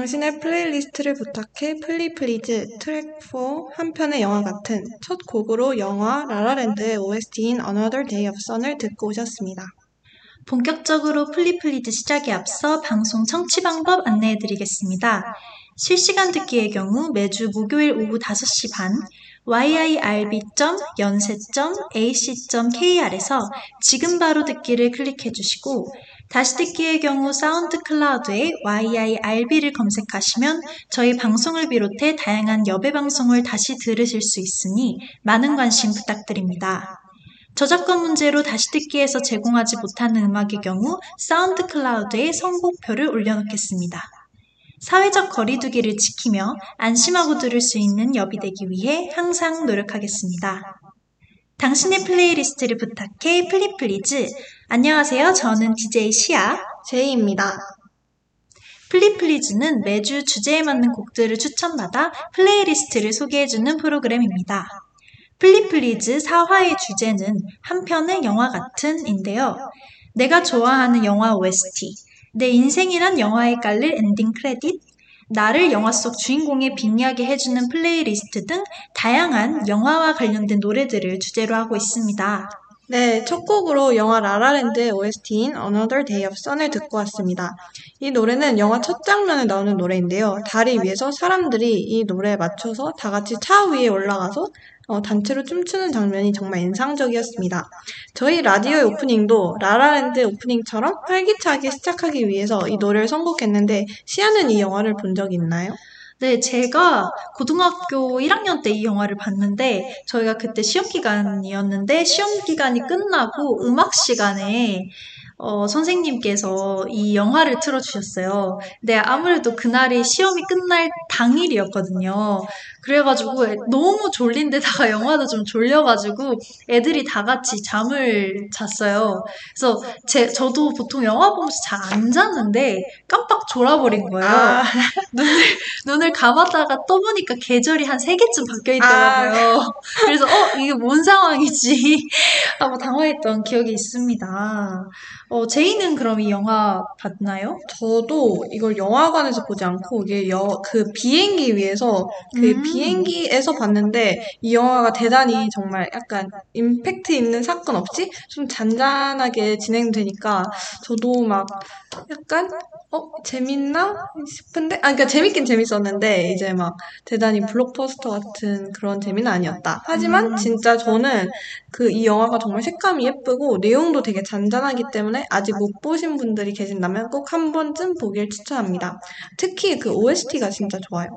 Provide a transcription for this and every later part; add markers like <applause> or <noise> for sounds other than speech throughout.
당신의 플레이리스트를 부탁해 플리플리즈 트랙 4 한편의 영화 같은 첫 곡으로 영화 라라랜드의 OST인 Another Day of Sun을 듣고 오셨습니다. 본격적으로 플리플리즈 시작에 앞서 방송 청취 방법 안내해드리겠습니다. 실시간 듣기의 경우 매주 목요일 오후 5시 반 yirb.yonsei.ac.kr에서 지금 바로 듣기를 클릭해 주시고 다시 듣기의 경우 사운드 클라우드에 yirb를 검색하시면 저희 방송을 비롯해 다양한 여배 방송을 다시 들으실 수 있으니 많은 관심 부탁드립니다. 저작권 문제로 다시 듣기에서 제공하지 못하는 음악의 경우 사운드 클라우드에 선곡표를 올려놓겠습니다. 사회적 거리두기를 지키며 안심하고 들을 수 있는 여비 되기 위해 항상 노력하겠습니다. 당신의 플레이리스트를 부탁해 플리플리즈. 안녕하세요. 저는 DJ 시아. 제이입니다. 플리플리즈는 매주 주제에 맞는 곡들을 추천받아 플레이리스트를 소개해주는 프로그램입니다. 플리플리즈 4화의 주제는 한편의 영화 같은인데요. 내가 좋아하는 영화 OST, 내 인생이란 영화에 깔릴 엔딩 크레딧, 나를 영화 속 주인공에 빙의하게 해주는 플레이리스트 등 다양한 영화와 관련된 노래들을 주제로 하고 있습니다. 네, 첫 곡으로 영화 라라랜드의 OST인 Another Day of Sun을 듣고 왔습니다. 이 노래는 영화 첫 장면에 나오는 노래인데요. 다리 위에서 사람들이 이 노래에 맞춰서 다 같이 차 위에 올라가서 어, 단체로 춤추는 장면이 정말 인상적이었습니다. 저희 라디오의 오프닝도 라라랜드 오프닝처럼 활기차게 시작하기 위해서 이 노래를 선곡했는데 시아는 이 영화를 본적 있나요? 네, 제가 고등학교 1학년 때 이 영화를 봤는데 저희가 그때 시험 기간이었는데 시험 기간이 끝나고 음악 시간에 어, 선생님께서 이 영화를 틀어주셨어요. 근데 아무래도 그날이 시험이 끝날 당일이었거든요. 그래가지고 너무 졸린데다가 <laughs> 영화도 좀 졸려가지고 애들이 다 같이 잠을 잤어요. 그래서 제, 저도 보통 영화 보면서 잘안 잤는데 깜빡 졸아버린 거예요. 아. <laughs> 눈을, 눈을 감았다가 떠보니까 계절이 한 세 개쯤 바뀌어 있더라고요. 아. <laughs> 그래서 어, 이게 뭔 상황이지? 하고 당황했던 기억이 있습니다. 어, 제이는 그럼 이 영화 봤나요? 저도 이걸 영화관에서 보지 않고 이게 여, 그 비행기 위에서 그 음. 비행기에서 봤는데 이 영화가 대단히 정말 약간 임팩트 있는 사건 없이 좀 잔잔하게 진행되니까 저도 막 약간 어 재밌나 싶은데 아 그러니까 재밌긴 재밌었는데 이제 막 대단히 블록버스터 같은 그런 재미는 아니었다. 하지만 음. 진짜 저는 그 이 영화가 정말 색감이 예쁘고 내용도 되게 잔잔하기 때문에 아직 못 보신 분들이 계신다면 꼭 한 번쯤 보길 추천합니다. 특히 그 OST가 진짜 좋아요.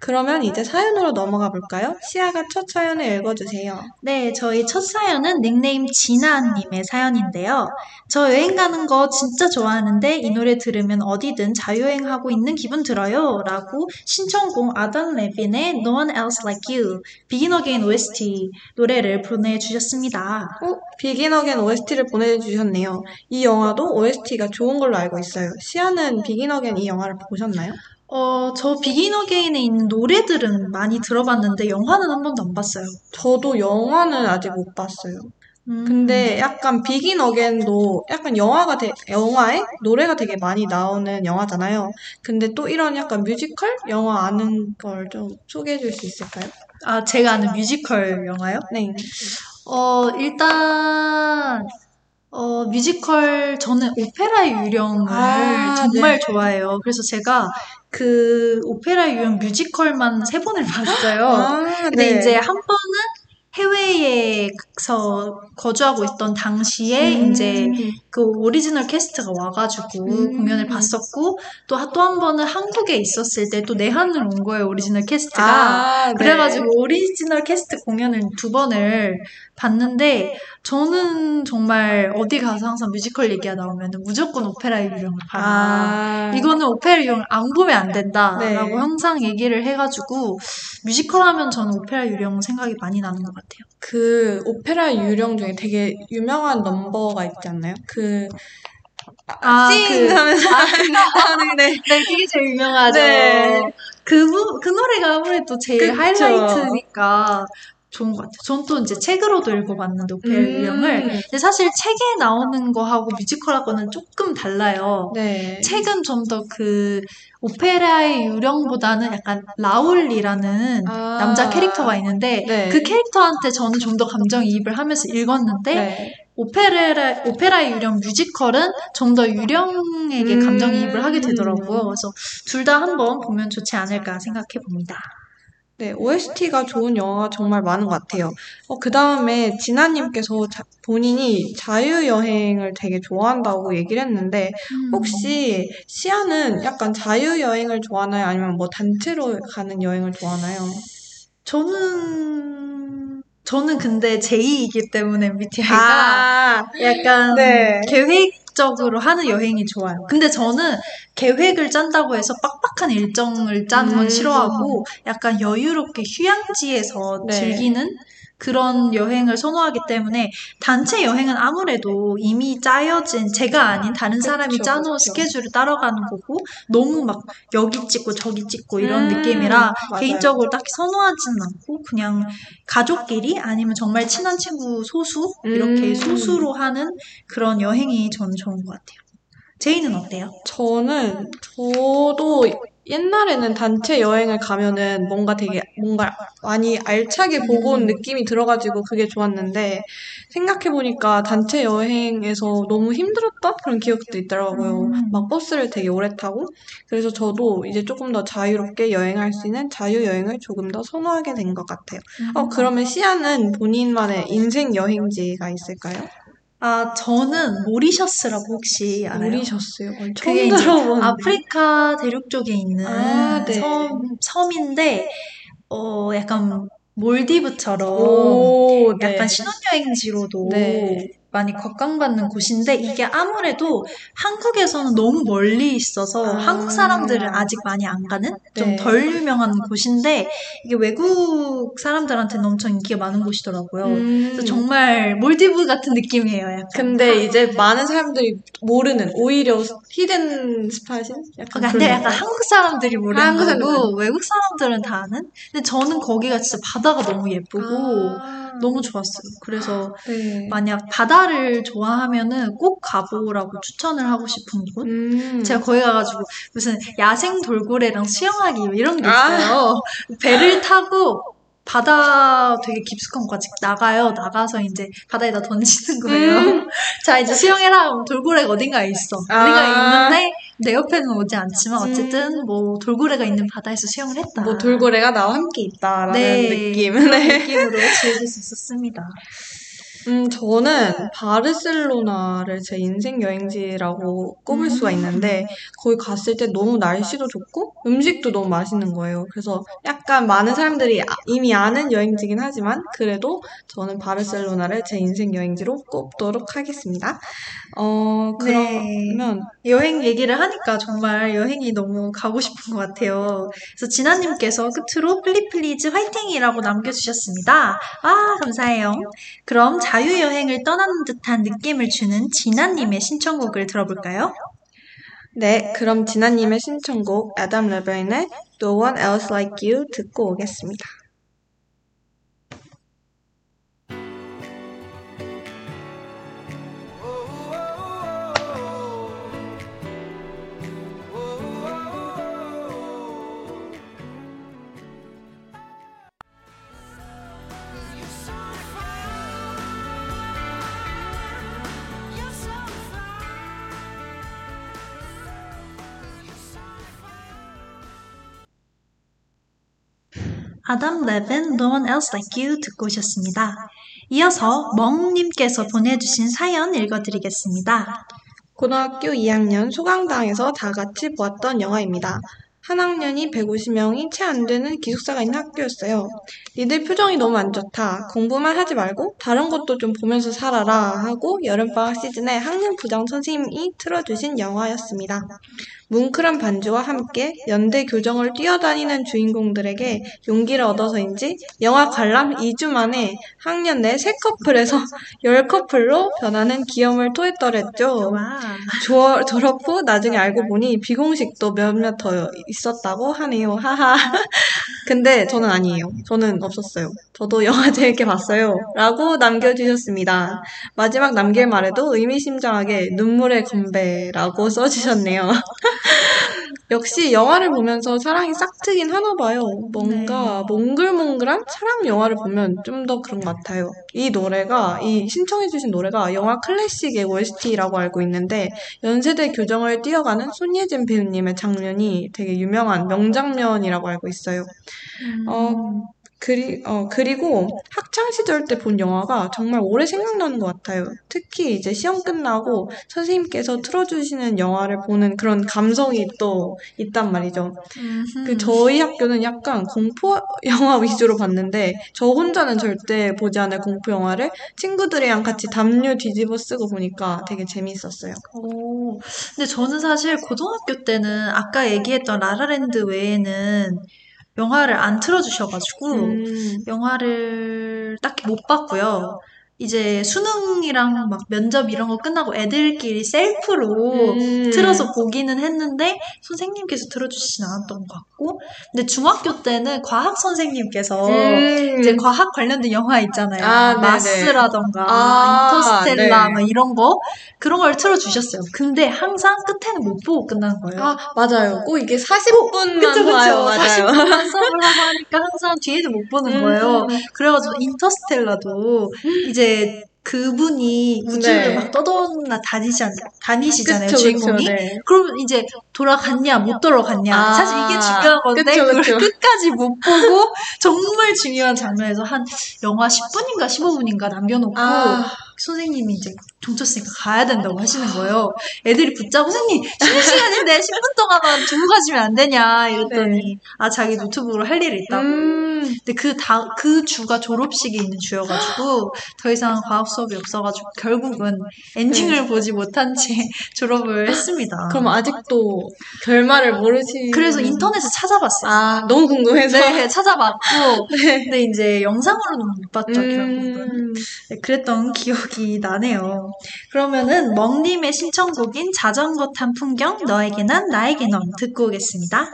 그러면 이제 사연으로 넘어가 볼까요? 시아가 첫 사연을 읽어주세요. 네, 저희 첫 사연은 닉네임 진아님의 사연인데요. 저 여행 가는 거 진짜 좋아하는데 이 노래 들으면 어디든 자유여행하고 있는 기분 들어요. 라고 신청곡 아단 레빈의 No One Else Like You, Begin Again OST 노래를 보내주셨습니다. 어? Begin Again OST를 보내주셨네요. 이 영화도 OST가 좋은 걸로 알고 있어요. 시아는 Begin Again 이 영화를 보셨나요? 어, 저 비긴 어게인에 있는 노래들은 많이 들어봤는데 영화는 한 번도 안 봤어요. 저도 영화는 아직 못 봤어요. 음. 근데 약간 비긴 어게인도 약간 영화가 되, 영화에 노래가 되게 많이 나오는 영화잖아요. 근데 또 이런 약간 뮤지컬 영화 아는 걸 좀 소개해 줄 수 있을까요? 아, 제가 아는 뮤지컬 영화요? 네. 어, 일단 어, 뮤지컬, 저는 오페라 유령을 아, 정말 네. 좋아해요. 그래서 제가 그 오페라 유령 뮤지컬만 세 번을 봤어요. 아, 근데 네. 이제 한 번은 해외에서 거주하고 있던 당시에 음. 이제 그 오리지널 캐스트가 와가지고 음. 공연을 봤었고 또 또 한 번은 한국에 있었을 때 또 내한을 온 거예요 오리지널 캐스트가 아, 네. 그래가지고 오리지널 캐스트 공연을 두 번을 봤는데 저는 정말 어디 가서 항상 뮤지컬 얘기가 나오면 무조건 오페라 유령을 봐라. 아. 이거는 오페라 유령을 안 보면 안 된다라고 네. 항상 얘기를 해가지고 뮤지컬 하면 저는 오페라 유령 생각이 많이 나는 것 같아요. 그 오페라 유령 중에 되게 유명한 넘버가 있지 않나요? 그 아, 그, 하면서 아, 아, 네, 네, 그게 제일 유명하죠. 네. 그, 그 노래가 아무래도 제일 그쵸. 하이라이트니까 좋은 것 같아요. 전 또 이제 책으로도 읽어봤는데 오페라 음. 유령을. 근데 사실 책에 나오는 거하고 뮤지컬하고는 조금 달라요. 네. 책은 좀 더 그 오페라의 유령보다는 약간 라울리라는 아. 남자 캐릭터가 있는데 네. 그 캐릭터한테 저는 좀 더 감정이입을 하면서 읽었는데 네. 오페라 오페라의 유령 뮤지컬은 좀 더 유령에게 음. 감정이입을 하게 되더라고요. 그래서 둘 다 한번 보면 좋지 않을까 생각해 봅니다. 네, OST가 좋은 영화가 정말 많은 것 같아요. 어, 그 다음에 진아님께서 자- 본인이 자유여행을 되게 좋아한다고 얘기를 했는데, 혹시 시아는 약간 자유여행을 좋아하나요? 아니면 뭐 단체로 가는 여행을 좋아하나요? 저는 저는 근데 제2이기 때문에 MBTI가 아, 약간 네. 계획적으로 하는 여행이 좋아요. 근데 저는 계획을 짠다고 해서 빡빡한 일정을 짜는 건 음. 싫어하고 약간 여유롭게 휴양지에서 네. 즐기는 그런 여행을 선호하기 때문에 단체 여행은 아무래도 이미 짜여진 제가 아닌 다른 사람이 그쵸, 짜놓은 그쵸. 스케줄을 따라가는 거고 너무 막 여기 찍고 저기 찍고 이런 음, 느낌이라 맞아요. 개인적으로 딱히 선호하지는 않고 그냥 가족끼리 아니면 정말 친한 친구 소수 이렇게 음. 소수로 하는 그런 여행이 저는 좋은 것 같아요. 제이는 어때요? 저는, 저도 옛날에는 단체 여행을 가면은 뭔가 되게, 뭔가 많이 알차게 보고 온 느낌이 들어가지고 그게 좋았는데, 생각해보니까 단체 여행에서 너무 힘들었던 그런 기억도 있더라고요. 음. 막 버스를 되게 오래 타고. 그래서 저도 이제 조금 더 자유롭게 여행할 수 있는 자유여행을 조금 더 선호하게 된 것 같아요. 어, 그러면 시아는 본인만의 인생 여행지가 있을까요? 아 저는 모리셔스라고 혹시 알아요? 모리셔스요? 어, 처음 그게 들어보는데. 아프리카 대륙 쪽에 있는 아, 네. 섬, 섬인데 어 약간 몰디브처럼 오, 네. 약간 신혼여행지로도 네. 많이 각광받는 곳인데 이게 아무래도 한국에서는 너무 멀리 있어서 아. 한국 사람들은 아직 많이 안 가는 좀 네. 덜 유명한 곳인데 이게 외국 사람들한테는 엄청 인기가 많은 곳이더라고요. 음. 정말 몰디브 같은 느낌이에요. 약간. 근데 이제 많은 사람들이 모르는 오히려 hidden spot인 약간 근데 그런 약간? 한국 사람들이 모르는 한국 거고. 외국 사람들은 다 아는? 근데 저는 거기가 진짜 바다가 너무 예쁘고 아. 너무 좋았어요. 그래서 네. 만약 바다를 좋아하면은 꼭 가보라고 추천을 하고 싶은 곳? 음. 제가 거기 가가지고 무슨 야생 돌고래랑 수영하기 이런 게 아. 있어요. 배를 타고 바다 되게 깊숙한 곳까지 나가요. 나가서 이제 바다에다 던지는 거예요. <laughs> 자, 이제 수영해라. 돌고래가 어딘가에 있어. 아. 어딘가에 있는데 내 옆에는 오지 않지만 음. 어쨌든 뭐 돌고래가 있는 바다에서 수영을 했다. 뭐 돌고래가 나와 함께 있다라는 네, 느낌. 네. 느낌으로 즐길 수 있었습니다. <laughs> 음, 저는 바르셀로나를 제 인생 여행지라고 꼽을 수가 있는데, 거기 갔을 때 너무 날씨도 좋고, 음식도 너무 맛있는 거예요. 그래서 약간 많은 사람들이 아- 이미 아는 여행지긴 하지만, 그래도 저는 바르셀로나를 제 인생 여행지로 꼽도록 하겠습니다. 어, 네. 그러면, 여행 얘기를 하니까 정말 여행이 너무 가고 싶은 것 같아요. 그래서 진아님께서 끝으로 플리플리즈 화이팅이라고 남겨주셨습니다. 아, 감사해요. 그럼 자유여행을 떠나는 듯한 느낌을 주는 진아님의 신청곡을 들어볼까요? 네, 그럼 진아님의 신청곡, 애덤 리바인의 No One Else Like You 듣고 오겠습니다. 아담 레벤 No One Else Like You 듣고 오셨습니다. 이어서 멍님께서 보내주신 사연 읽어드리겠습니다. 고등학교 2학년 소강당에서 다 같이 보았던 영화입니다. 한 학년이 150명이 채 안 되는 기숙사가 있는 학교였어요. 니들 표정이 너무 안 좋다. 공부만 하지 말고 다른 것도 좀 보면서 살아라 하고 여름방학 시즌에 학년 부장 선생님이 틀어주신 영화였습니다. 뭉클한 반주와 함께 연대 교정을 뛰어다니는 주인공들에게 용기를 얻어서인지 영화 관람 2주 만에 학년 내 3커플에서 10커플로 <laughs> 변하는 귀염을 토했더랬죠. 와. 조- 졸업 후 나중에 알고 보니 비공식도 몇몇 더 있었다고 하네요. 하하. <laughs> 근데 저는 아니에요. 저는 없었어요. 저도 영화 <laughs> 재밌게 봤어요. 라고 남겨주셨습니다. 마지막 남길 말에도 의미심장하게 눈물의 건배라고 써주셨네요. 역시 영화를 보면서 사랑이 싹 트긴 하나 봐요. 뭔가 네. 몽글몽글한 사랑 영화를 보면 좀 더 그런 것 같아요. 이 노래가, 이 신청해주신 노래가 영화 클래식의 OST라고 알고 있는데, 연세대 교정을 뛰어가는 손예진 배우님의 장면이 되게 유명한 명장면이라고 알고 있어요. 어, 음, 그리, 어, 그리고 학창 시절 때 본 영화가 정말 오래 생각나는 것 같아요. 특히 이제 시험 끝나고 선생님께서 틀어주시는 영화를 보는 그런 감성이 또 있단 말이죠. 그. 저희 학교는 약간 공포 영화 <laughs> 위주로 봤는데 저 혼자는 절대 보지 않을 공포 영화를 친구들이랑 같이 담요 뒤집어 쓰고 보니까 되게 재밌었어요. 오, 근데 저는 사실 고등학교 때는 아까 얘기했던 라라랜드 외에는 영화를 안 틀어주셔가지고 음, 영화를 딱히 못 봤고요. 이제 수능이랑 막 면접 이런 거 끝나고 애들끼리 셀프로 음, 틀어서 보기는 했는데 선생님께서 틀어주시진 않았던 것 같고 근데 중학교 때는 과학 선생님께서 음, 이제 과학 관련된 영화 있잖아요. 아, 네네. 마스라던가 아, 인터스텔라 네. 막 이런 거 그런 걸 틀어주셨어요. 근근데 항상 끝에는 못 보고 끝나는 거예요. 아, 맞아요. 꼭 이게 40분만 그쵸, 그쵸. 봐요. 맞아요. 40분만 수업을 하고 하니까 항상 뒤에도 못 보는 거예요. 음, 그래가지고 인터스텔라도 이제 그분이 우주를 네. 막 떠돌나 않- 다니시잖아요, 그쵸, 그쵸, 주인공이. 네. 그럼 이제 돌아갔냐, 못 돌아갔냐. 아, 사실 이게 중요한 건데, 그쵸, 그걸 그쵸. 끝까지 못 <laughs> 보고, 정말 중요한 장면에서 한 영화 10분인가 15분인가 남겨놓고, 아, 선생님이 이제 종쳤으니까 가야 된다고 하시는 거예요. 애들이 붙잡고, 선생님, 쉬는 시간인데 10분 동안만 두고 가시면 안 되냐, 이랬더니, 아, 자기 노트북으로 할 일이 있다고. 음, 근데 그 다, 그 주가 졸업식이 있는 주여가지고, 더 이상 과학 수업이 없어가지고, 결국은 엔딩을 보지 못한 채 <laughs> 졸업을 했습니다. 네. 그럼 아직도 결말을 모르시. 그래서 인터넷에 찾아봤어요. 아, 너무 궁금해서. 네, 찾아봤고, <laughs> 네. 근데 이제 영상으로는 못 봤죠, 결국은. 음, 네, 그랬던 기억이 나네요. 그러면은, 멍님의 신청곡인 자전거 탄 풍경, 너에게 난, 나에게 넌 듣고 오겠습니다.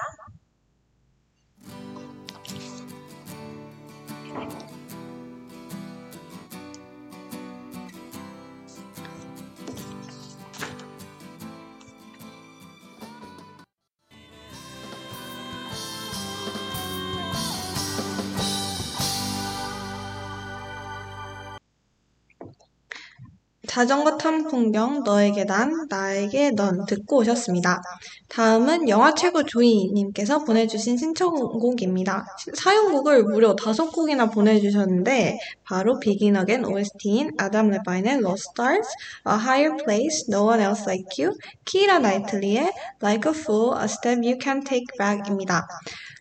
자전거 탄 풍경, 너에게 난, 나에게 넌 듣고 오셨습니다. 다음은 영화 최고 조이님께서 보내주신 신청곡입니다. 시- 사연곡을 무려 다섯 곡이나 보내주셨는데, 바로 Begin Again OST인 아담 레바인의 Lost Stars, A Higher Place, No One Else Like You, 키라 나이틀리의 Like a Fool, A Step You Can Take Back입니다.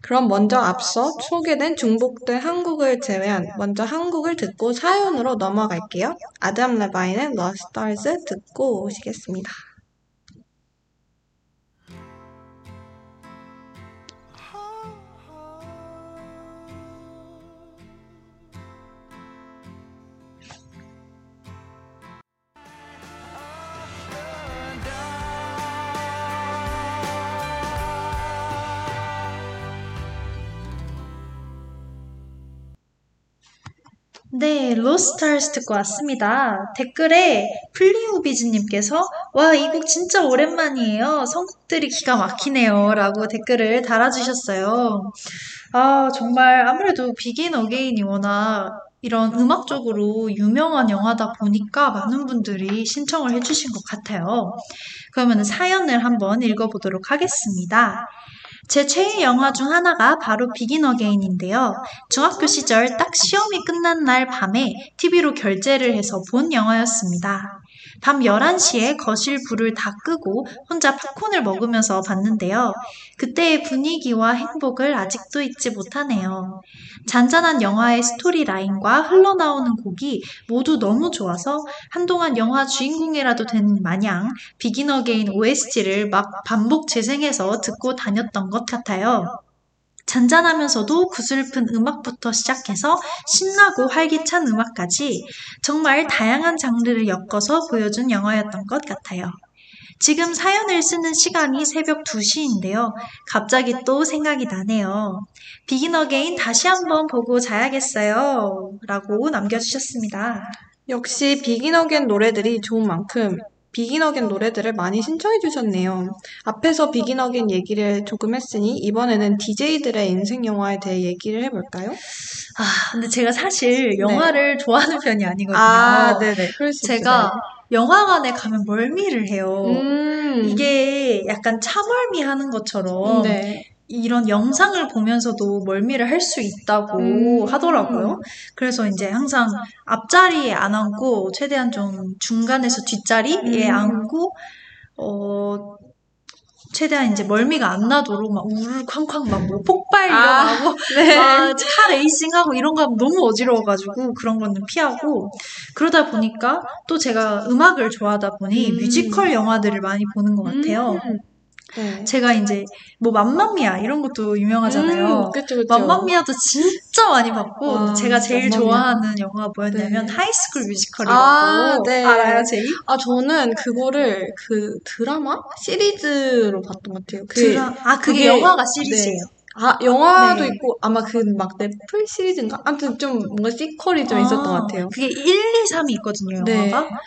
그럼 먼저 앞서 소개된 중복된 한국을 제외한 먼저 한국을 듣고 사연으로 넘어갈게요. 아담 레바인의 Stars 듣고 오시겠습니다. 네, 로스타르스 듣고 왔습니다. 댓글에 플리우비즈님께서 와, 이 곡 진짜 오랜만이에요. 선곡들이 기가 막히네요. 라고 댓글을 달아주셨어요. 아, 정말 아무래도 비긴 어게인이 워낙 이런 음악적으로 유명한 영화다 보니까 많은 분들이 신청을 해주신 것 같아요. 그러면 사연을 한번 읽어보도록 하겠습니다. 제 최애 영화 중 하나가 바로 비긴 어게인인데요. 중학교 시절 딱 시험이 끝난 날 밤에 TV로 결제를 해서 본 영화였습니다. 밤 11시에 거실 불을 다 끄고 혼자 팝콘을 먹으면서 봤는데요. 그때의 분위기와 행복을 아직도 잊지 못하네요. 잔잔한 영화의 스토리 라인과 흘러나오는 곡이 모두 너무 좋아서 한동안 영화 주인공이라도 된 마냥 비긴 어게인 OST를 막 반복 재생해서 듣고 다녔던 것 같아요. 잔잔하면서도 구슬픈 음악부터 시작해서 신나고 활기찬 음악까지 정말 다양한 장르를 엮어서 보여준 영화였던 것 같아요. 지금 사연을 쓰는 시간이 새벽 2시인데요. 갑자기 또 생각이 나네요. 비긴 어게인 다시 한번 보고 자야겠어요. 라고 남겨주셨습니다. 역시 비긴 어겐 노래들이 좋은 만큼 비긴 어겐 노래들을 많이 신청해 주셨네요. 앞에서 비긴 어겐 얘기를 조금 했으니 이번에는 DJ들의 인생 영화에 대해 얘기를 해볼까요? 아, 근데 제가 사실 영화를 좋아하는 편이 아니거든요. 네. 아, 네네. 수 제가 있어요. 영화관에 가면 멀미를 해요. 음, 이게 약간 차멀미 하는 것처럼 네. 이런 영상을 보면서도 멀미를 할 수 있다고 음. 하더라고요. 그래서 이제 항상 앞자리에 안 앉고 최대한 좀 중간에서 뒷자리에 음. 앉고 어 최대한 이제 멀미가 안 나도록 막 우르쾅쾅 막뭐 폭발 아, 일어나고 <laughs> 네. 막카 레이싱하고 이런 거 하면 너무 어지러워가지고 그런 거는 피하고 그러다 보니까 또 제가 음악을 좋아하다 보니 음. 뮤지컬 영화들을 많이 보는 것 같아요. 음, 네. 제가 이제 뭐 맘마미아 이런 것도 유명하잖아요. 음, 그쵸, 그쵸. 맘마미아도 진짜 많이 봤고 와, 제가 제일 맘마미아. 좋아하는 영화가 뭐였냐면 네. 하이스쿨 뮤지컬이라고 아, 네. 알아요, 제이? 아, 저는 그거를 그 드라마? 시리즈로 봤던 것 같아요. 그, 드라... 아 그게 그게- 영화가 시리즈예요. 아, 영화도 네. 있고, 아마 그 막 넷플 시리즈인가? 아무튼 좀 뭔가 sequel이 좀 있었던 것 같아요. 그게 1, 2, 3이 있거든요, 네. 영화가. 근데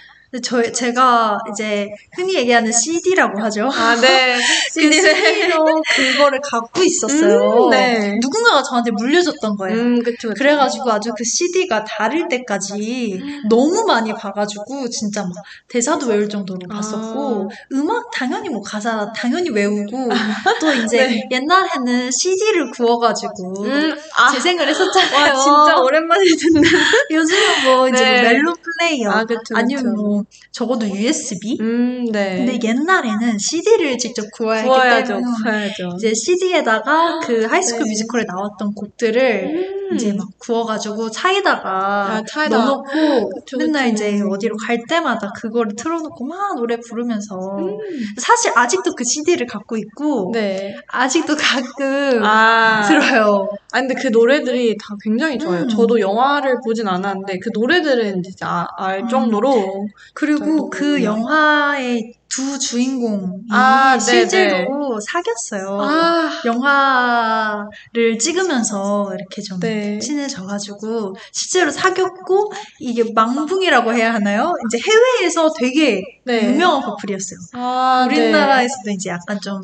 저, 제가 이제 흔히 얘기하는 CD라고 하죠. 아, 네. <laughs> 그 CD로 그거를 갖고 있었어요. 음, 네. 누군가가 저한테 물려줬던 거예요. 음, 그쵸, 그쵸. 그래가지고 아주 그 CD가 닳을 때까지 너무 많이 봐가지고 진짜 막 대사도 외울 정도로 봤었고 음악 당연히 뭐 가사 당연히 외우고 <laughs> 또 이제 네. 옛날에는 CD를 구워가지고 음, 아, 재생을 했었잖아요. 와, 진짜 오랜만에 듣는. <laughs> 요즘은 뭐 이제 네. 뭐 멜론 플레이어 아, 그쵸, 그쵸. 아니면 뭐 적어도 USB 음, 네. 근데 옛날에는 CD를 직접 구워야 했기 때문에 구워야죠. 이제 CD에다가 그 하이스쿨 네. 뮤지컬에 나왔던 곡들을 음. 이제 막 구워가지고 차에다가 아, 차에다가. 넣어놓고 그쵸, 맨날 그쵸. 이제 어디로 갈 때마다 그거를 틀어놓고 막 노래 부르면서 음. 사실 아직도 그 CD를 갖고 있고 네. 아직도 가끔 아. 들어요. 아, 근데 그 노래들이 다 굉장히 좋아요. 음. 저도 영화를 보진 않았는데 그 노래들은 진짜 아- 알 음. 정도로. 그리고 저도 그 영화의 두 주인공이 아. 실제로 사귀었어요. 아, 영화를 찍으면서 이렇게 좀 네. 친해져가지고 실제로 사귀었고 이게 망붕이라고 해야 하나요? 이제 해외에서 되게 네. 유명한 커플이었어요. 아, 네. 우리나라에서도 이제 약간 좀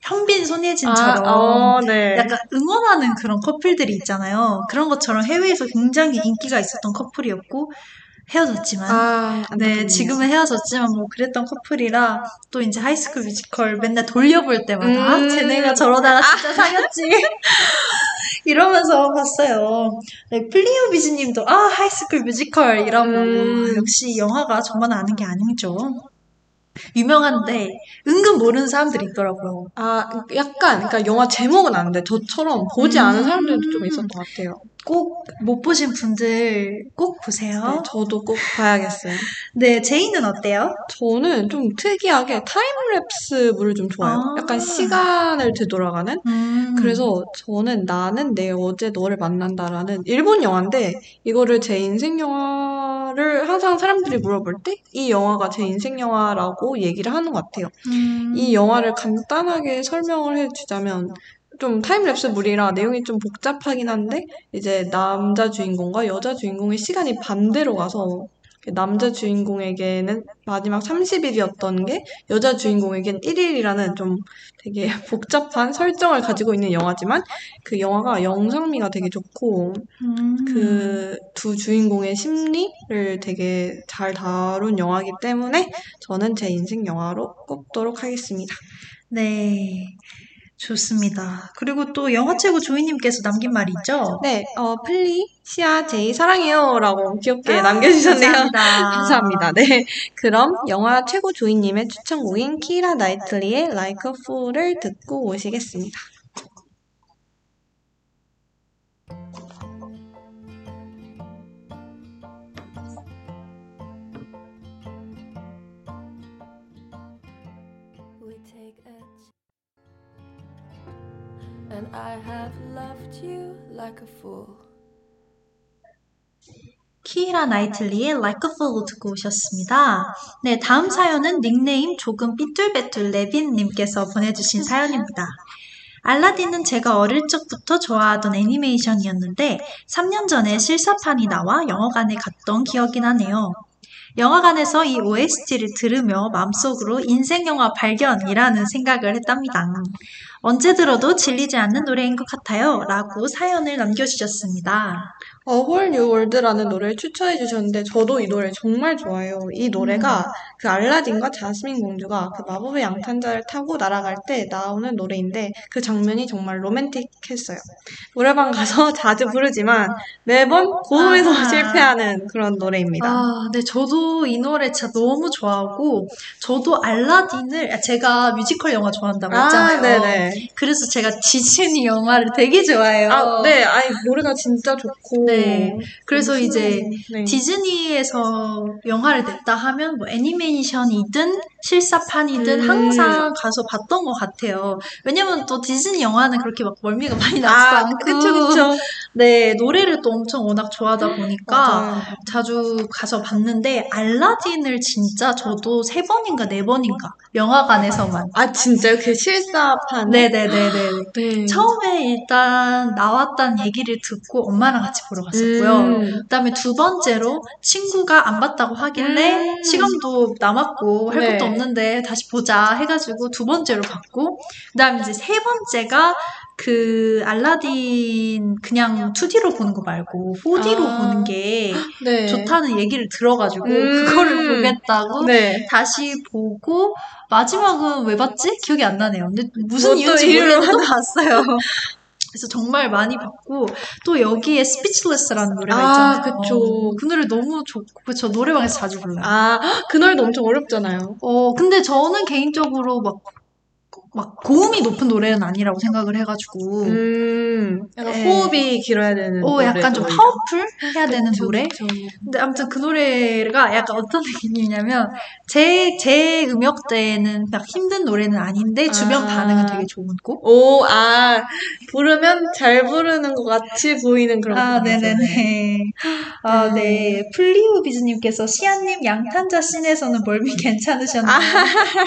현빈 손예진처럼 아, 어, 네. 약간 응원하는 그런 커플들이 있잖아요. 그런 것처럼 해외에서 굉장히 인기가 있었던 커플이었고 헤어졌지만 아, 네. 지금은 헤어졌지만 뭐 그랬던 커플이라 또 이제 하이스쿨 뮤지컬 맨날 돌려볼 때마다 아, 음. 쟤네가 저러다가 진짜 사귀었지 <laughs> 이러면서 봤어요. 네, 플리오 비즈님도 아 하이스쿨 뮤지컬 이라고 음. 역시 영화가 저만 아는 게 아니죠. 유명한데 은근 모르는 사람들이 있더라고요. 아, 약간, 그러니까 영화 제목은 아는데 저처럼 보지 않은 음. 사람들도 좀 있었던 것 같아요. 꼭 못 보신 분들 꼭 보세요. 네, 저도 꼭 봐야겠어요. 네, 제이는 어때요? 저는 좀 특이하게 타임랩스물을 좀 좋아해요. 아. 약간 시간을 되돌아가는? 음. 그래서 저는 나는 내 어제 너를 만난다라는 일본 영화인데 이거를 제 인생 영화를 항상 사람들이 물어볼 때 이 영화가 제 인생 영화라고 얘기를 하는 것 같아요. 음. 이 영화를 간단하게 설명을 해주자면 좀 타임랩스물이라 내용이 좀 복잡하긴 한데 이제 남자 주인공과 여자 주인공의 시간이 반대로 가서 남자 주인공에게는 마지막 30일이었던 게 여자 주인공에겐 1일이라는 좀 되게 <laughs> 복잡한 설정을 가지고 있는 영화지만 그 영화가 영상미가 되게 좋고 음. 그두 주인공의 심리를 되게 잘 다룬 영화이기 때문에 저는 제 인생 영화로 꼽도록 하겠습니다. 네, 좋습니다. 그리고 또 영화 최고 조이님께서 남긴 말이 있죠? 네, 어, 플리, 시아, 제이 사랑해요 라고 귀엽게 아, 남겨주셨네요. 감사합니다. <laughs> 감사합니다. 네. 그럼 영화 최고 조이님의 추천곡인 키라 나이틀리의 Like a Fool을 듣고 오시겠습니다. And I have loved you like a fool. 키라 나이틀리의 Like a Fool 듣고 오셨습니다. 네, 다음 사연은 닉네임 조금 삐뚤빼뚤 레빈님께서 보내주신 사연입니다. 알라딘은 제가 어릴 적부터 좋아하던 애니메이션이었는데 3년 전에 실사판이 나와 영화관에 갔던 기억이 나네요. 영화관에서 이 OST를 들으며 마음속으로 인생 영화 발견이라는 생각을 했답니다. 언제 들어도 질리지 않는 노래인 것 같아요. 라고 사연을 남겨주셨습니다. A Whole New World라는 노래를 추천해 주셨는데 저도 이 노래 정말 좋아해요. 이 노래가 그 알라딘과 자스민 공주가 그 마법의 양탄자를 타고 날아갈 때 나오는 노래인데 그 장면이 정말 로맨틱했어요. 노래방 가서 <laughs> 자주 부르지만 매번 고음에서 아. 실패하는 그런 노래입니다. 아, 네, 저도 이 노래 진짜 너무 좋아하고, 저도 알라딘을, 아, 제가 뮤지컬 영화 좋아한다고 했잖아요. 네네. 그래서 제가 디즈니 영화를 되게 좋아해요. 아, 네. 아니, 노래가 진짜 좋고. 네. 그래서 이제 네. 디즈니에서 영화를 냈다 하면 뭐 애니메이션이든 실사판이든 음. 항상 가서 봤던 것 같아요. 왜냐면 또 디즈니 영화는 그렇게 막 멀미가 <laughs> 많이 나지도 아, 않고. 그쵸, 그쵸. 네, 노래를 또 엄청 워낙 좋아하다 보니까 맞아요. 자주 가서 봤는데 알라딘을 진짜 저도 세 번인가 네 번인가 영화관에서만. 아, 진짜요? 그 실사판? 네네네네. <gasps> 네. 처음에 일단 나왔다는 얘기를 듣고 엄마랑 같이 보러 갔었고요. 음. 그다음에 두 번째로 친구가 안 봤다고 하길래 음. 시간도 남았고 할 네. 것도 없는데 다시 보자 해가지고 두 번째로 봤고 그다음에 이제 세 번째가 그 알라딘 그냥 2D로 보는 거 말고 4D로 아. 보는 게 <gasps> 네. 좋다는 얘기를 들어가지고 음. 그거를 보겠다고 네. 다시 보고 마지막은 왜 봤지? 기억이 안 나네요. 근데 무슨 이유인지 모르겠는데 또 봤어요. <laughs> 그래서 정말 많이 봤고 또 여기에 Speechless라는 노래가 아, 있잖아요. 그쵸. 그 노래 너무 좋고 저 노래방에서 자주 불러요. 아, 그 노래도 엄청 어렵잖아요. 어 근데 저는 개인적으로 막 막 고음이 높은 노래는 아니라고 생각을 해가지고 음, 약간 네. 호흡이 길어야 되는 어 약간 좀. 파워풀 해야 되는 그쵸, 노래. 그쵸. 근데 아무튼 그 노래가 약간 어떤 느낌이냐면 제, 제 음역대에는 막 힘든 노래는 아닌데 주변 아. 반응은 되게 좋은 곡? 오, 아, 부르면 잘 부르는 것 같이 보이는 그런 아. 네네네. 아, 음. 네. 플리우 비즈님께서 시아님 양탄자 씬에서는 멀미 괜찮으셨나요?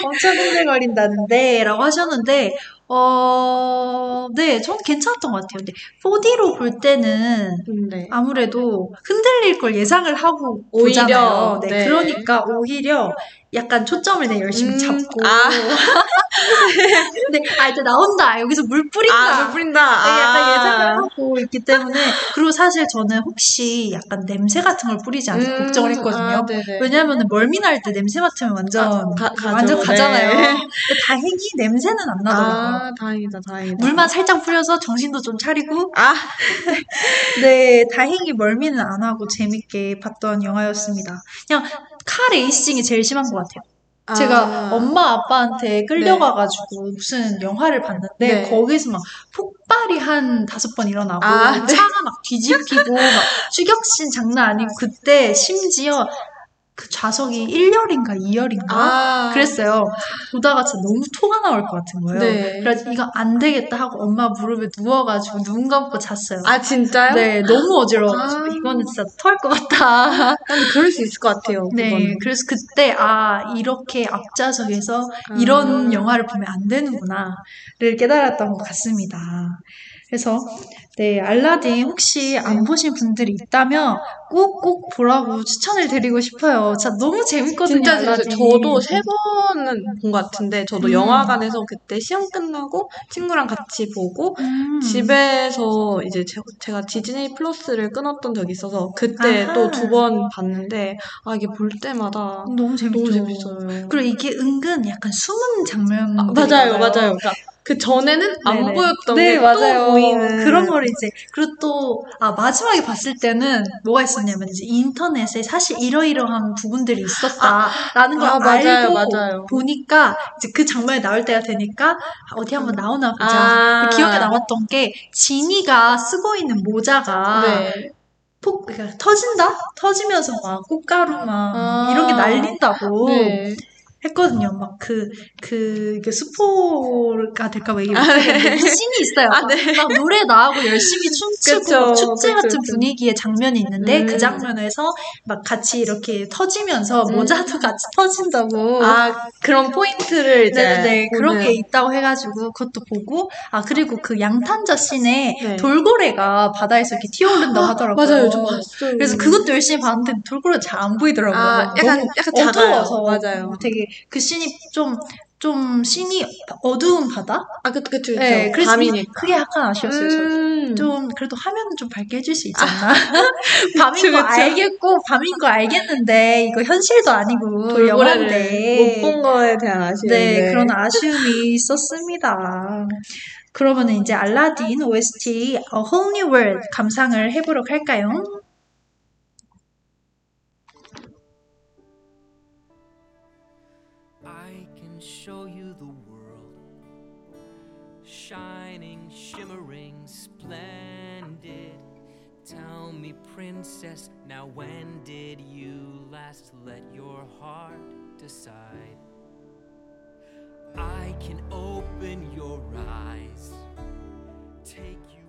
엄청 흔들거린다는데 라고 하셨 는데 어, 네, 저는 괜찮았던 것 같아요. 근데 4D로 볼 때는 네. 아무래도 흔들릴 걸 예상을 하고 오히려, 보잖아요. 네, 네. 그러니까 오히려 약간 초점을 내 열심히 음, 잡고. 아. <laughs> 근데 아 이제 나온다. 여기서 물 뿌린다. 아, 물 뿌린다. 네, 약간 아. 예상을 하고 있기 때문에 그리고 사실 저는 혹시 약간 냄새 같은 걸 뿌리지 않을까 음, 걱정을 했거든요. 아. 왜냐하면 멀미 날 때 냄새 맡으면 완전 아, 가- 가죠. 완전 가잖아요. 네. 근데 다행히 냄새는 안 나더라고요. 아, 다행이다, 다행이다. 물만 살짝 뿌려서 정신도 좀 차리고 아, <laughs> 네, 다행히 멀미는 안 하고 재밌게 봤던 영화였습니다. 그냥 카 레이싱이 제일 심한 것 같아요. 제가 아. 엄마 아빠한테 끌려가가지고 무슨 영화를 봤는데 네. 거기서 막 폭발이 한 다섯 번 일어나고 아, 네. 차가 막 뒤집히고 막 추격신 장난 아니고 그때 심지어 그 좌석이 1열인가 2열인가 아. 그랬어요. 보다가 진짜 너무 토가 나올 것 같은 거예요. 네. 그래서 이거 안 되겠다 하고 엄마 무릎에 누워가지고 눈 감고 잤어요. 아, 진짜요? 네, 너무 어지러워가지고 아. 이거는 진짜 토할 것 같다. 근데 그럴 수 있을 것 같아요. 네, 그거는. 그래서 그때 아 이렇게 앞좌석에서 이런 아. 영화를 보면 안 되는구나를 깨달았던 것 같습니다. 그래서 네 알라딘 혹시 안 보신 분들이 있다면 꼭꼭 보라고 추천을 드리고 싶어요. 진짜 너무 재밌거든요. 진짜 진짜 알라딘. 저도 세 번은 본 것 같은데 저도 음. 영화관에서 그때 시험 끝나고 친구랑 같이 보고 음. 집에서 이제 제, 제 가 디즈니 플러스를 끊었던 적이 있어서 그때. 또 두 번 봤는데 아 이게 볼 때마다 너무 재밌죠. 너무 재밌어요. 그리고 이게 은근 약간 숨은 장면 아, 맞아요, 맞아요. 그러니까 그 전에는 안 네네. 보였던 네, 게 맞아요. 또 보이는 그런 거를 이제 그리고 또 아, 마지막에 봤을 때는 뭐가 있었냐면 이제 인터넷에 사실 이러이러한 부분들이 있었다라는 걸 아, 맞아요, 알고 맞아요. 보니까 이제 그 장면이 나올 때가 되니까 아, 어디 한번 나오나 보자. 아. 기억에 남았던 게 지니가 쓰고 있는 모자가 네. 폭 그러니까 터진다? 터지면서 막 꽃가루 막 아. 이런 게 날린다고. 네. 했거든요. 막 그, 그, 이게 스포가 될까봐 얘기 아, 못하겠는데, 네. 그 씬이 있어요. 아, 막, 네. 막 노래 나오고 열심히 춤추고 그쵸, 막 축제 그쵸, 같은 그쵸. 분위기의 장면이 있는데, 그 음. 장면에서 막 같이 이렇게 터지면서 음. 모자도 같이 터진다고. 아, 그런 포인트를 이제. 네 네 그런 보는. 게 있다고 해가지고 그것도 보고 아 그리고 그 양탄자 씬에 네. 돌고래가 바다에서 이렇게 튀어오른다고 하더라고요. 맞아요, 저 봤어요. 그래서 그것도 열심히 봤는데 돌고래 잘 안 보이더라고요. 아, 약간, 약간. 어두워서 맞아요. 되게 그 씬이 좀좀 씬이 어두운 바다? 아, 그, 그쵸, 그쵸. 네, 그래서 밤이니까. 그게 약간 아쉬웠어요. 음. 좀 그래도 화면은 좀 밝게 해줄 수 있지 않나? <laughs> 밤인 거 그쵸. 알겠고 밤인 거 알겠는데 이거 현실도 아니고 영화인데 못 본 거에 대한 아쉬움. 네, 그런 아쉬움이 있었습니다. 그러면 이제 알라딘 OST A Whole New World 감상을 해보도록 할까요? Me, princess, now when did you last let your heart decide? I can open your eyes, take you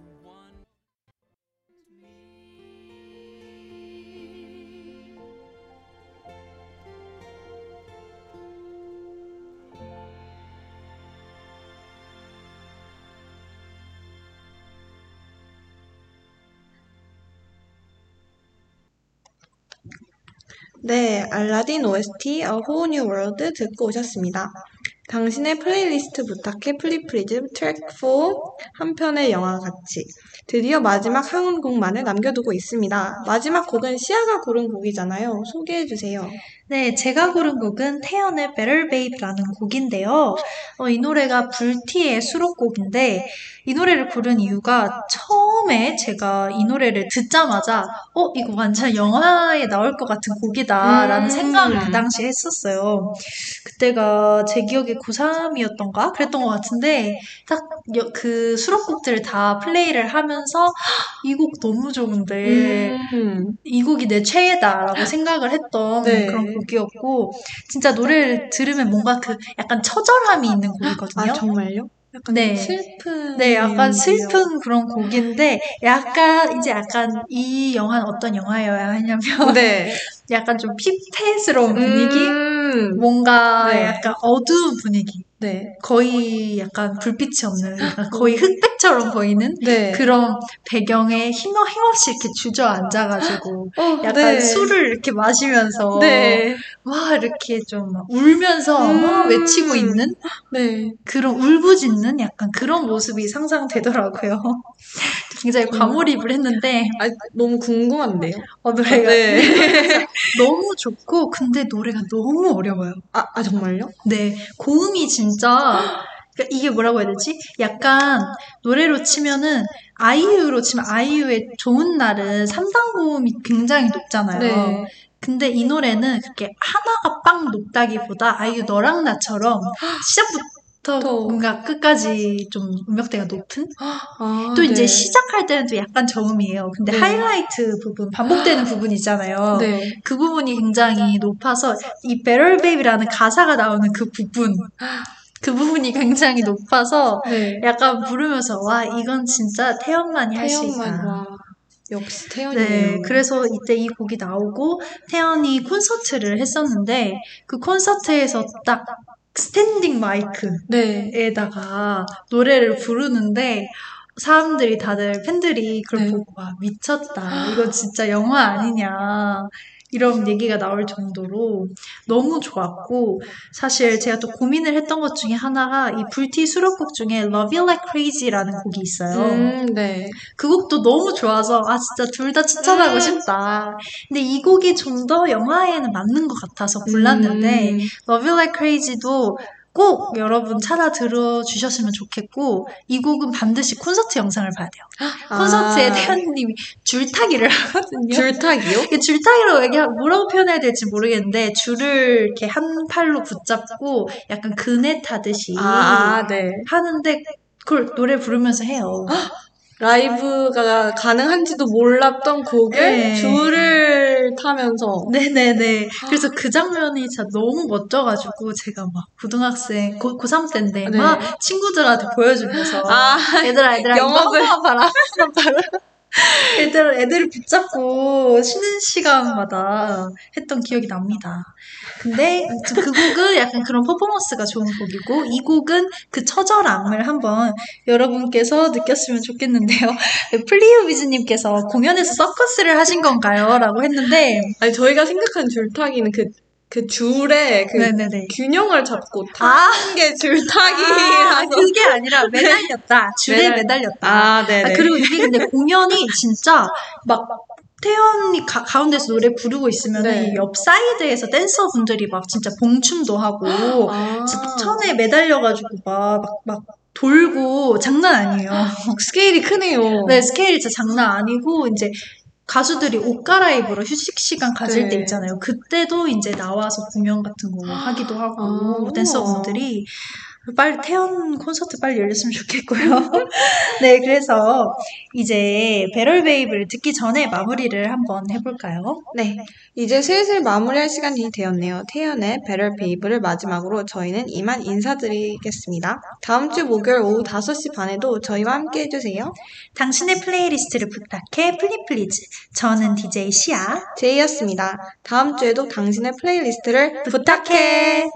네, 알라딘 OST A Whole New World 듣고 오셨습니다. 당신의 플레이리스트 부탁해 플리프리즈 트랙 4 한 편의 영화 같이 드디어 마지막 한 곡만을 남겨두고 있습니다. 마지막 곡은 시아가 고른 곡이잖아요. 소개해주세요. 네, 제가 고른 곡은 태연의 Better Babe라는 곡인데요. 어, 이 노래가 불티의 수록곡인데 이 노래를 고른 이유가 처음에 제가 이 노래를 듣자마자 어, 이거 완전 영화에 나올 것 같은 곡이다라는 음. 생각을 그 당시에 했었어요. 그때가 제 기억에 고3이었던가? 그랬던 것 같은데 딱그 수록곡들을 다 플레이를 하면서 이 곡 너무 좋은데 음. 이 곡이 내 최애다라고 생각을 했던 네. 그런 곡이었고 진짜 노래를 들으면 뭔가 그 약간 처절함이 있는 곡이거든요. 아, 정말요? 약간 네. 슬픈. 네, 약간. 슬픈 그런 곡인데 약간 이제 약간 이 영화는 어떤 영화여야 하냐면 네. <laughs> 약간 좀 피폐스러운 분위기, 음. 뭔가 네. 약간 어두운 분위기, 네. 거의 약간 불빛이 없는, <laughs> 거의 흑백처럼 보이는 네. 그런 배경에 힘, 힘없이 이렇게 주저앉아가지고 어, 약간 네. 술을 이렇게 마시면서 네. 막 이렇게 좀막 울면서 음. 막 외치고 있는 네. 그런 울부짖는 약간 그런 모습이 상상되더라고요. <laughs> 굉장히 과몰입을 했는데 아, 너무 궁금한데요. 어, 노래가 네. <laughs> 너무 좋고 근데 노래가 너무 어려워요. 아, 아, 정말요? 네, 고음이 진짜 그러니까 이게 뭐라고 해야 되지? 약간 노래로 치면은 아이유로 치면 아이유의 좋은 날은 3단 고음이 굉장히 높잖아요. 네. 근데 이 노래는 그렇게 하나가 빵 높다기보다 아이유 너랑 나처럼 시작부터 더. 뭔가 끝까지 좀 음역대가 높은? 아, 또 이제 네. 시작할 때는 또 약간 저음이에요. 근데 네. 하이라이트 부분, 반복되는 부분 있잖아요. 네. 그 부분이 굉장히 높아서 이 Better Baby라는 가사가 나오는 그 부분, 그 부분이 굉장히 높아서 네. 약간 부르면서 와 이건 진짜 태연만이 할 수 있다. 와. 역시 태연이에요. 네, 그래서 이때 이 곡이 나오고 태연이 콘서트를 했었는데 그 콘서트에서 딱 스탠딩 마이크에다가 네. 노래를 부르는데 사람들이 다들 팬들이 그걸 네. 보고 와 미쳤다. 이거 진짜 영화 아니냐. 이런 얘기가 나올 정도로 너무 좋았고 사실 제가 또 고민을 했던 것 중에 하나가 이 불티 수록곡 중에 Love You Like Crazy라는 곡이 있어요. 음, 네. 그 곡도 너무 좋아서 아 진짜 둘 다 추천하고 음. 싶다. 근데 이 곡이 좀 더 영화에는 맞는 것 같아서 골랐는데 음, Love You Like Crazy도 꼭 여러분 찾아 들어주셨으면 좋겠고 이 곡은 반드시 콘서트 영상을 봐야 돼요. 콘서트에 아, 태연님이 줄타기를 하거든요. 줄타기요? 줄타기로 얘기 뭐라고 표현해야 될지 모르겠는데 줄을 이렇게 한 팔로 붙잡고 약간 그네 타듯이 아, 아, 네. 하는데 그걸 노래 부르면서 해요. 라이브가 가능한지도 몰랐던 곡을 네. 줄을 타면서 네네네. 그래서 그 장면이 진짜 너무 멋져가지고 제가 막 고등학생, 고, 고3 때인데 네. 막 친구들한테 보여주면서 아, 얘들아 얘들아 영업을. 봐라. 한번 봐라. 애들, 애들을 붙잡고 쉬는 시간마다 했던 기억이 납니다. 근데 그 곡은 약간 그런 퍼포먼스가 좋은 곡이고 이 곡은 그 처절함을 한번 여러분께서 느꼈으면 좋겠는데요. <laughs> 플리우 비즈님께서 공연에서 서커스를 하신 건가요? 라고 했는데 아니 저희가 생각한 줄타기는 그, 그 줄에 그 네네네. 균형을 잡고 아. 타는 게 아, 줄타기라서 그게 아니라 매달렸다. 줄에 매달- 매달렸다. 아, 네네. 아, 그리고 이게 근데 공연이 진짜 막 태연이 가, 가운데서 노래 부르고 있으면 네. 옆 사이드에서 댄서분들이 막 진짜 봉춤도 하고 아. 천에 매달려가지고 막, 막, 막 돌고 장난 아니에요. <laughs> 스케일이 크네요. 네, 스케일이 진짜 장난 아니고 이제 가수들이 옷 갈아입으러 휴식 시간 가질 네. 때 있잖아요. 그때도 이제 나와서 공연 같은 거 하기도 하고 아. 댄서분들이 빨리 태연 콘서트 빨리 열렸으면 좋겠고요. <laughs> 네, 그래서 이제 배럴 베이브를 듣기 전에 마무리를 한번 해볼까요? 네, 이제 슬슬 마무리할 시간이 되었네요. 태연의 Babe를 마지막으로 저희는 이만 인사드리겠습니다. 다음 주 목요일 오후 5시 반에도 저희와 함께 해주세요. 당신의 플레이리스트를 부탁해 플리플리즈. 저는 DJ 시아. 제이였습니다. 다음 주에도 당신의 플레이리스트를 부탁해.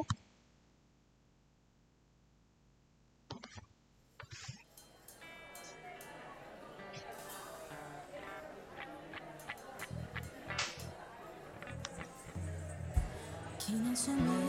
긴 한숨을